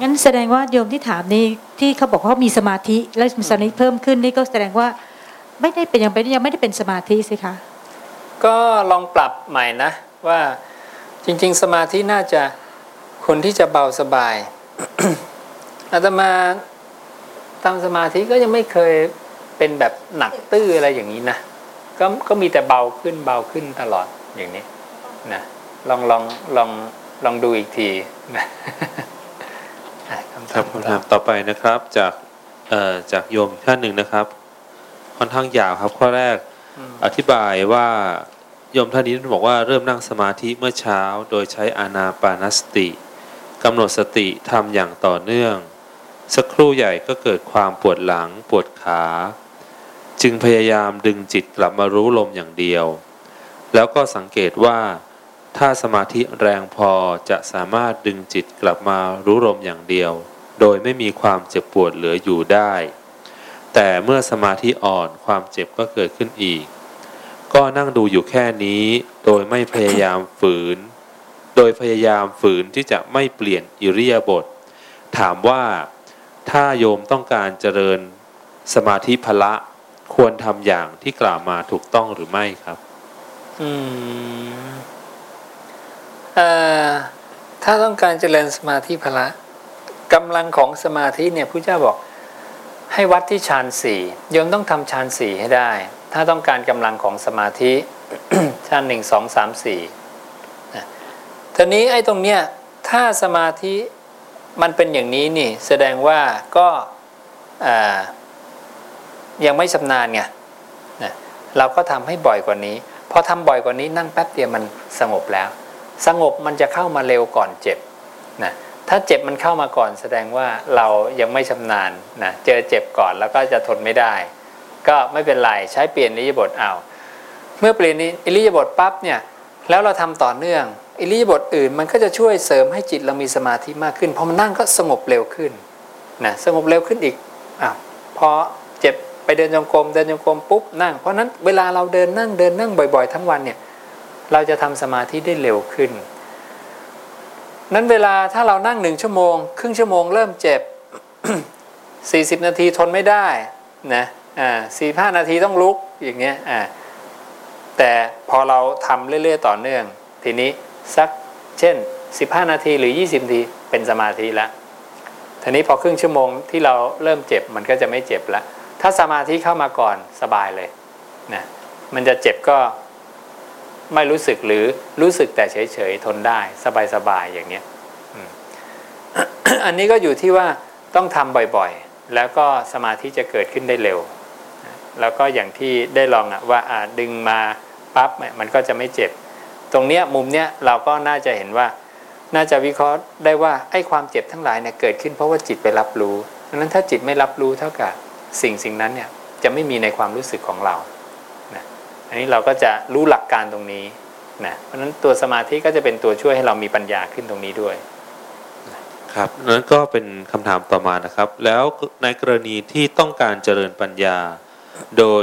งั้นแสดงว่าโยมที่ถามนี่ที่เขาบอกว่ามีสมาธิและมีสมาธิเพิ่มขึ้นนี่ก็แสดงว่าไม่ได้เป็นยังเป็นยังไม่ได้เป็นสมาธิสิคะ
ก็ลองปรับใหม่นะว่าจริง ๆ สมาธิน่าจะคนที่จะเบาสบายอาตมาทำสมาธิก็ยังไม่เคยเป็นแบบหนักตื้ออะไรอย่างนี้นะก็ก็มีแต่เบาขึ้นเบาขึ้นตลอดอย่างนี้นะลองลองลองลองดูอีกทีนะำ
ครั
ถา
บ
ม
คำถามต่อไปนะครับจากเอ่อจากโยมอีกท่านหนึ่งนะครับ ค่อนข้างยาวครับข้อแรก
อืม
อธิบายว่าโยมท่านนี้บอกว่าเริ่มนั่งสมาธิเมื่อเช้า โดยใช้อานาปานสติกำหนดสติทำอย่างต่อเนื่อง สักครู่ใหญ่ก็เกิดความปวดหลังปวดขา จึงพยายามดึงจิตกลับมารู้ลมอย่างเดียว แล้วก็สังเกตว่า ถ้าสมาธิแรงพอจะสามารถดึงจิตกลับมารู้ลมอย่างเดียว โดยไม่มีความเจ็บปวดเหลืออยู่ได้ แต่เมื่อสมาธิอ่อนความเจ็บก็เกิดขึ้นอีก ก็นั่งดูอยู่แค่นี้ โดยไม่พยายามฝืน โดยพยายามฝืนที่จะไม่เปลี่ยนอิริยาบถถามว่าถ้าโยมต้องการเจริญสมาธิพละควรทำอย่างที่กล่าวมาถูกต้องหรือไม่ครับ
อืม ถ้าต้องการเจริญสมาธิพละกำลังของสมาธิเนี่ยพระเจ้าบอกให้วัดที่ฌานสี่โยมต้องทำฌานสี่ให้ได้ ถ้าต้องการกำลังของสมาธิฌานหนึ่งสองสามสี่ทีนี้ไอ้ตรงเนี้ยถ้าสมาธิมันเป็นอย่างนี้นี่แสดงว่าก็ยังไม่ชำนาญไงเราก็ทำให้บ่อยกว่านี้พอทำบ่อยกว่านี้นั่งแป๊บเดียวมันสงบแล้ว สงบมันจะเข้ามาเร็วก่อนเจ็บนะถ้าเจ็บมันเข้ามาก่อนแสดงว่าเรายังไม่ชำนาญนะเจอเจ็บก่อนแล้วก็จะทนไม่ได้ ก็ไม่เป็นไรใช้เปลี่ยนอิริยาบถเอาเมื่อเปลี่ยนอิริยาบถปั๊บเนี่ยแล้วเราทำต่อเนื่องอิริยาบถอื่นมันก็จะช่วยเสริมให้จิตเรามีสมาธิมากขึ้นพอมันนั่งก็สงบเร็วขึ้นนะสงบเร็วขึ้นอีกอะพอเจ็บไปเดินจงกรมเดินจงกรมปุ๊บนั่ง เพราะนั้นเวลาเราเดินนั่งเดินนั่งบ่อย ๆ ทั้งวันเนี่ย เราจะทำสมาธิได้เร็วขึ้น นั้นเวลาถ้าเรานั่งหนึ่งชั่วโมง ครึ่งชั่วโมงเริ่มเจ็บ 40 นาทีทนไม่ได้นะอ่าสี่ห้านาทีต้องลุกอย่างเงี้ยอ่าแต่พอเราทำเรื่อยๆต่อเนื่อง ทีนี้สักเช่น 15 นาทีหรือ 20 นาทีเป็นสมาธิแล้วทีนี้พอครึ่งชั่วโมงที่เราเริ่มเจ็บมันก็จะไม่เจ็บแล้วถ้าสมาธิเข้ามาก่อนสบายเลยนะมันจะเจ็บก็ ไม่รู้สึกหรือรู้สึกแต่เฉยๆทนได้สบายๆอย่างเงี้ยอันนี้ก็อยู่ที่ว่าต้องทำบ่อยๆ แล้วก็สมาธิจะเกิดขึ้นได้เร็ว แล้วก็อย่างที่ได้ลองอะว่าดึงมาปั๊บเนี่ยมันก็จะไม่เจ็บ ตรงเนี้ยมุมเนี้ยเราก็น่าจะเห็นว่า น่าจะวิเคราะห์ได้ว่าไอ้ความเจ็บทั้งหลายเนี่ยเกิดขึ้นเพราะว่าจิตไปรับรู้ดังนั้นถ้าจิตไม่รับรู้เท่ากับสิ่งสิ่งนั้นเนี่ยจะไม่มีในความรู้สึกของเรา อันนี้เราก็จะรู้หลักการตรงนี้นะเพราะฉะนั้นตัวสมาธิก็จะเป็นตัวช่วยให้เรามีปัญญาขึ้นตรงนี้ด้วย
ครับนั้นก็เป็นคำถามต่อมานะครับ แล้วในกรณีที่ต้องการเจริญปัญญา โดย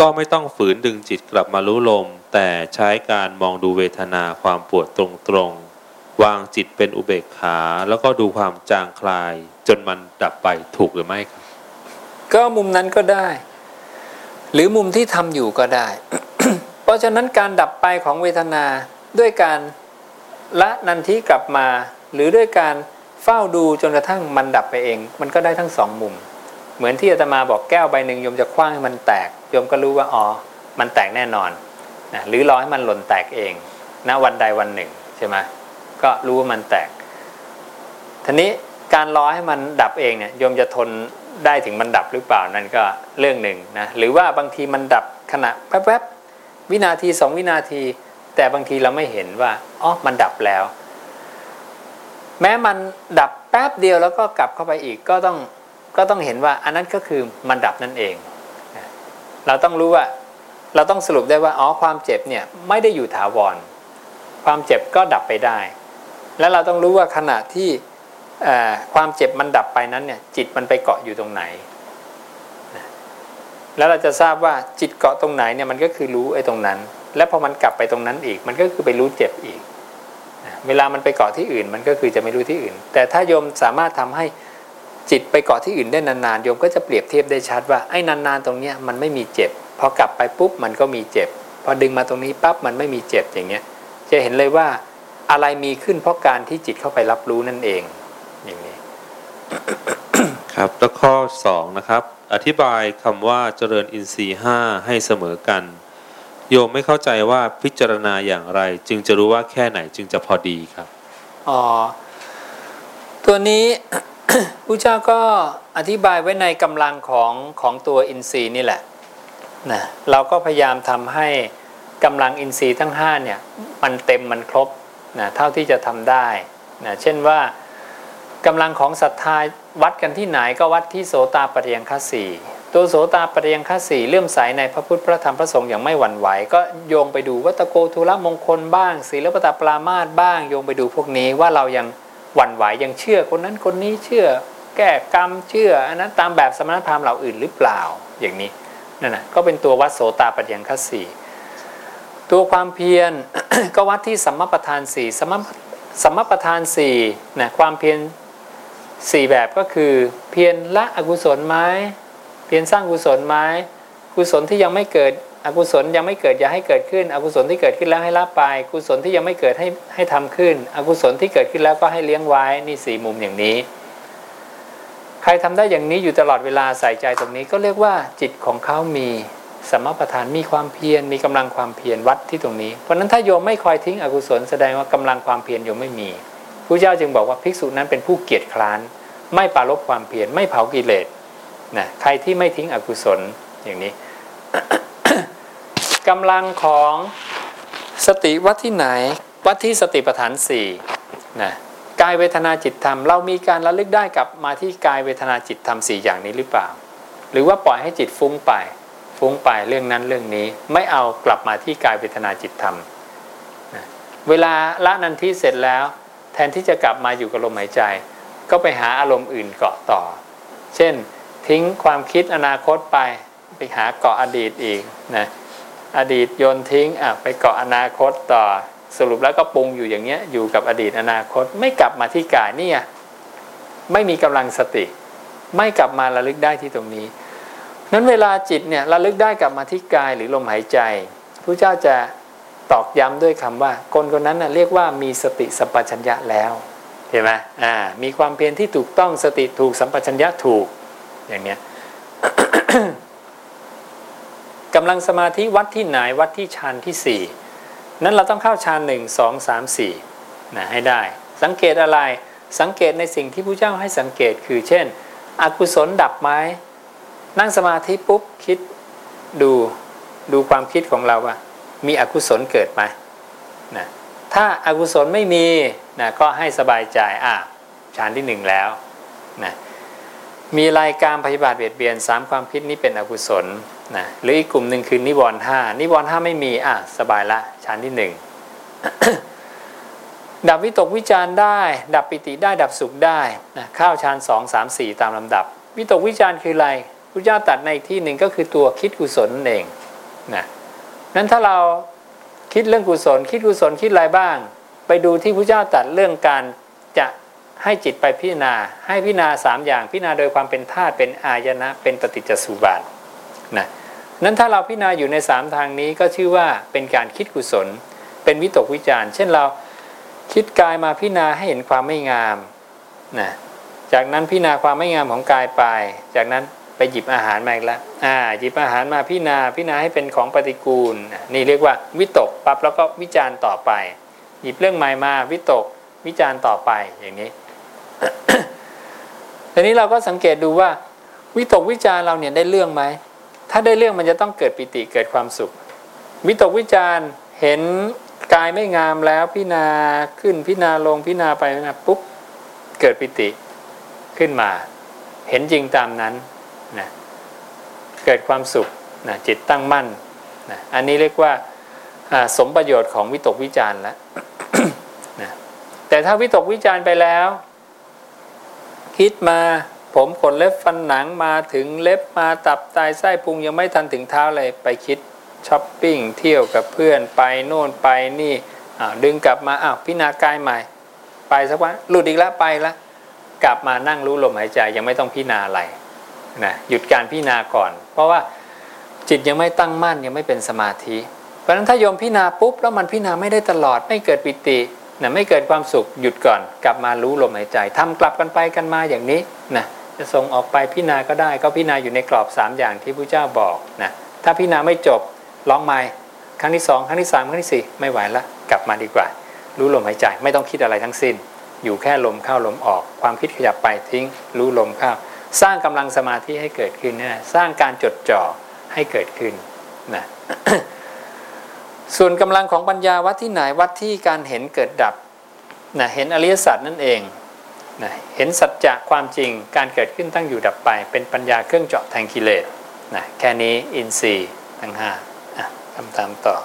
ก็ไม่ต้องฝืนดึงจิตกลับมารู้ลม แต่ใช้การมองดูเวทนาความปวดตรงๆ วางจิตเป็นอุเบกขา แล้วก็ดูความจางคลาย จนมันดับไปถูกหรือไม่ครับ
ก็มุมนั้นก็ได้ หรือมุมที่ทำอยู่ก็ได้เพ ราะฉะนั้นการดับไปของเวทนาด้วยการละนันทิกลับมา หรือด้วยการเฝ้าดูจนกระทั่งมันดับไปเอง มันก็ได้ทั้งสองมุม เหมือนที่อาตมาบอกแก้วใบหนึ่งโยมจะคว้างให้มันแตกโยมก็รู้ว่าอ๋อมันแตกแน่นอนนะหรือรอให้มันหล่นแตกเองณวันใดวันหนึ่งใช่ไหมก็รู้ว่ามันแตกทีนี้การรอให้มันดับเองเนี่ยโยมจะทนได้ถึงมันดับหรือเปล่านั่นก็เรื่องหนึ่งนะหรือว่าบางทีมันดับขณะแป๊บๆ วินาทีสองวินาที แต่บางทีเราไม่เห็นว่าอ๋อมันดับแล้ว แม้มันดับแป๊บเดียวแล้วก็กลับเข้าไปอีกก็ต้องก็ต้องเห็นว่าอันนั้นก็คือมันดับนั่นเอง เราต้องรู้ว่าเราต้องสรุปได้ว่าอ๋อความเจ็บเนี่ยไม่ได้อยู่ถาวร ความเจ็บก็ดับไปได้ แล้วเราต้องรู้ว่าขณะที่ความเจ็บมันดับไปนั้นเนี่ยจิตมันไปเกาะอยู่ตรงไหน แล้วเราจะทราบว่าจิตเกาะตรงไหนเนี่ยมันก็คือรู้ไอ้ตรงนั้น แล้วพอมันกลับไปตรงนั้นอีก มันก็คือไปรู้เจ็บอีก เวลามันไปเกาะที่อื่น มันก็คือจะไม่รู้ที่อื่น แต่ถ้าโยมสามารถทำให้จิตไปเกาะที่อื่นได้นานๆโยมก็จะเปรียบเทียบได้ชัดว่าไอ้นานๆตรงเนี้ยมันไม่มีเจ็บ พอกลับไปปุ๊บมันก็มีเจ็บ พอดึงมาตรงนี้ปั๊บมันไม่มีเจ็บอย่างเงี้ย จะเห็นเลยว่าอะไรมีขึ้นเพราะการที่จิตเข้าไปรับรู้นั่นเองอย่างนี้
ครับแล้วข้อ2นะครับ อธิบายคำว่าเจริญอินทรีย์ห้าให้เสมอกัน โยมไม่เข้าใจว่าพิจารณาอย่างไร จึงจะรู้ว่าแค่ไหนจึงจะพอดีครับ
อ๋อตัวนี้ผู้เจ้าก็อธิบายไว้ในกำลังของของตัวอินทรีย์นี่แหละนะเราก็พยายามทำให้กำลังอินทรีย์ทั้ง5เนี่ยมันเต็มมันครบนะเท่าที่จะทำได้นะเช่นว่ากำลังของศรัทธา วัดกันที่ไหนก็วัดที่โสตาปฏิยังคสีตัวโสตาปฏิยังคสีเลื่อมใสในพระพุทธพระธรรมพระสงฆ์อย่างไม่หวั่นไหว ก็โยงไปดูวัตโกทุลมงคลบ้างศีลปตปรามาสบ้าง โยงไปดูพวกนี้ว่าเรายังหวั่นไหวยังเชื่อคนนั้นคนนี้เชื่อ แก้กรรมเชื่ออันนั้นตามแบบสมณพราหมณ์เหล่าอื่นหรือเปล่าอย่างนี้นั่นนะก็เป็นตัววัดโสตาปฏิยังคสีตัวความเพียรก็วัดที่สัมมาประธานสี่สัมมาสัมมาประธานสี่นะความเพียร สี่แบบก็คือ เพียรละอกุศลไหมเพียรสร้างกุศลไหมกุศลที่ยังไม่เกิดอกุศลยังไม่เกิดอย่าให้เกิดขึ้น อกุศลที่เกิดขึ้นแล้วให้ละไป กุศลที่ยังไม่เกิดให้ให้ทำขึ้น อกุศลที่เกิดขึ้นแล้วก็ให้เลี้ยงไว้นี่สี่มุมอย่างนี้ ใครทำได้อย่างนี้อยู่ตลอดเวลาใส่ใจตรงนี้ก็เรียกว่าจิตของเขามีสมประทานมีความเพียรมีกำลังความเพียรวัดที่ตรงนี้ เพราะนั้นถ้าโยมไม่คอยทิ้งอกุศลแสดงว่ากำลังความเพียรโยมไม่มี พระเจ้าจึงบอกว่าภิกษุนั้นเป็นผู้เกียจคร้าน ไม่ปรารบความเพียรไม่เผากิเลสนะใครที่ไม่ทิ้งอกุศลอย่างนี้กำลังของสติวัดที่ไหน วัดที่สติปัฏฐานสี่นะกายเวทนาจิตธรรม เรามีการระลึกได้กลับมาที่กายเวทนาจิตธรรมสี่อย่างนี้หรือเปล่า หรือว่าปล่อยให้จิตฟุ้งไป ฟุ้งไปเรื่องนั้นเรื่องนี้ไม่เอากลับมาที่กายเวทนาจิตธรรมนะเวลาละนันทิเสร็จแล้ว แทนที่จะกลับมาอยู่กับลมหายใจ ก็ไปหาอารมณ์อื่นเกาะต่อ เช่น ทิ้งความคิดอนาคตไป ไปหาเกาะอดีตอีกนะอดีตโยนทิ้งอะไปเกาะอนาคตต่อสรุปแล้วก็ปรุงอยู่อย่างเงี้ยอยู่กับอดีตอนาคต ไม่กลับมาที่กายเนี่ยไม่มีกำลังสติ ไม่กลับมาระลึกได้ที่ตรงนี้นั้นเวลาจิตเนี่ยระลึกได้กลับมาที่กายหรือลมหายใจพระเจ้าจะ ตอกย้ำด้วยคำว่า คนคนนั้นนะเรียกว่ามีสติสัมปชัญญะแล้วเห็นไหมอ่ามีความเพียรที่ถูกต้องสติถูกสัมปชัญญะถูกอย่างเนี้ยกำลังสมาธิวัดที่ไหนวัดที่ฌานที่สี่นั้นเราต้องเข้าฌานหนึ่งสองสามสี่นะให้ได้ สังเกตอะไรสังเกตในสิ่งที่พระเจ้าให้สังเกตคือ เช่น อกุศลดับไหมนั่งสมาธิปุ๊บคิดดูดูความคิดของเราว่า มีอกุศลเกิดไหมนะถ้าอากุศลไม่มีนะก็ให้สบายใจอะฌานที่หนึ่งแล้วนะมีรายการปฏิบัติเบียดเบียนสามความคิดนี้เป็นอกุศลนะหรืออีกกลุ่มหนึ่งคือนิวรณ์ห้านิวรณ์ห้าไม่มีอะสบายละฌานที่หนึ่งดับวิตกวิจารได้ ดับปิติได้ดับสุขได้นะข้าวฌานสองสามสี่ตามลำดับ วิตกวิจารคืออะไรพระเจ้าตัดในที่หนึ่งก็คือตัวคิดกุศลนั่นเองนะ นั้นถ้าเราคิดเรื่องกุศล คิดกุศลคิดอะไรบ้าง ไปดูที่พระเจ้าตัดเรื่องการจะให้จิตไปพิจารณา ให้พิจารณาสามอย่างพิจารณาโดยความเป็นธาตุเป็นอายนะเป็นปฏิจจสุบาทนะนั้นถ้าเราพิจารณาอยู่ในสามทางนี้ก็ชื่อว่าเป็นการคิดกุศล เป็นวิตกวิจารเช่นเราคิดกายมาพิจารณาให้เห็นความไม่งามนะจากนั้นพิจารณาความไม่งามของกายไป จากนั้น ไปหยิบอาหารมาอีกแล้วอ่าหยิบอาหารมาพิจารณาพิจารณาให้เป็นของปฏิกูล นี่เรียกว่าวิตกปั๊บแล้วก็วิจารณ์ต่อไป หยิบเรื่องใหม่มาวิตกวิจารณ์ต่อไปอย่างนี้ทีนี้เราก็สังเกตดูว่า วิตกวิจารเราเนี่ยได้เรื่องไหมถ้าได้เรื่องมันจะต้องเกิดปิติเกิดความสุข วิตกวิจารเห็นกายไม่งามแล้วพินาขึ้นพินาลงพินาไปนะปุ๊บเกิดปิติขึ้นมา เห็นจริงตามนั้น นะเกิดความสุขนะจิตตั้งมั่นนะอันนี้เรียกว่าสมประโยชน์ของวิตกวิจารณ์แล้วนะแต่ถ้าวิตกวิจารณ์ไปแล้ว คิดมาผมขนเล็บฟันหนังมาถึงเล็บมาตับไตไส้พุงยังไม่ทันถึงเท้าเลยไปคิดช้อปปิ้งเที่ยวกับเพื่อนไปโน่นไปนี่ดึงกลับมาอ้าวพินากายใหม่ ไปสักวันหลุดอีกแล้วไปแล้วกลับมานั่งรู้ลมหายใจยังไม่ต้องพิจารณาอะไร นะหยุดการพิจารณาก่อน เพราะว่าจิตยังไม่ตั้งมั่นยังไม่เป็นสมาธิ เพราะฉะนั้นถ้าโยมพิจารณาปุ๊บแล้วมันพิจารณาไม่ได้ตลอด ไม่เกิดปิตินะไม่เกิดความสุขหยุดก่อน กลับมารู้ลมหายใจทำกลับกันไปกันมาอย่างนี้นะจะส่งออกไปพิจารณาก็ได้ ก็พิจารณาอยู่ในกรอบ 3 อย่างที่พระเจ้าบอกนะถ้าพิจารณาไม่จบร้องใหม่ครั้งที่สองครั้งที่สามครั้งที่สี่ไม่ไหวละกลับมาดีกว่า รู้ลมหายใจไม่ต้องคิดอะไรทั้งสิ้น อยู่แค่ลมเข้าลมออก ความคิดขยับไปทิ้ง รู้ลมเข้า สร้างกำลังสมาธิให้เกิดขึ้นนะสร้างการจดจ่อให้เกิดขึ้นนะส่วนกำลังของปัญญาวัดที่ไหนวัดที่การเห็นเกิดดับนะเห็นอริยสัจนั่นเองนะเห็นสัจจะความจริงการเกิดขึ้นตั้งอยู่ดับไป เป็นปัญญาเครื่องเจาะแทงกิเลสนะแค่นี้อินทรีย์ทั้งห้าทำตามต่อ